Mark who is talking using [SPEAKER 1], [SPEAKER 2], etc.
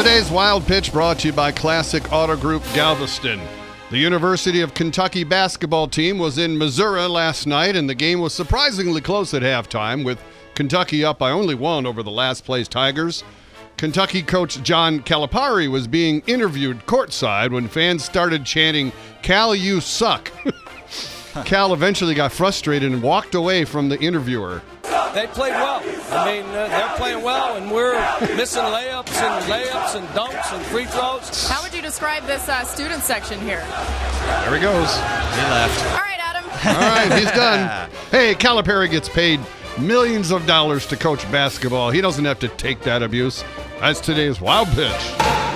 [SPEAKER 1] Today's Wild Pitch brought to you by Classic Auto Group Galveston. The University of Kentucky basketball team was in Missouri last night, and the game was surprisingly close at halftime, with Kentucky up by only one over the last place Tigers. Kentucky coach John Calipari was being interviewed courtside when fans started chanting, Cal, you suck. Cal eventually got frustrated and walked away from the interviewer.
[SPEAKER 2] They played well. I mean, uh, they're playing well, and we're missing layups and layups and dunks and free throws.
[SPEAKER 3] How would you describe this uh, student section here?
[SPEAKER 1] There he goes.
[SPEAKER 4] He left.
[SPEAKER 3] All right, Adam.
[SPEAKER 1] All right, he's done. Hey, Calipari gets paid millions of dollars to coach basketball. He doesn't have to take that abuse. That's today's Wild Pitch.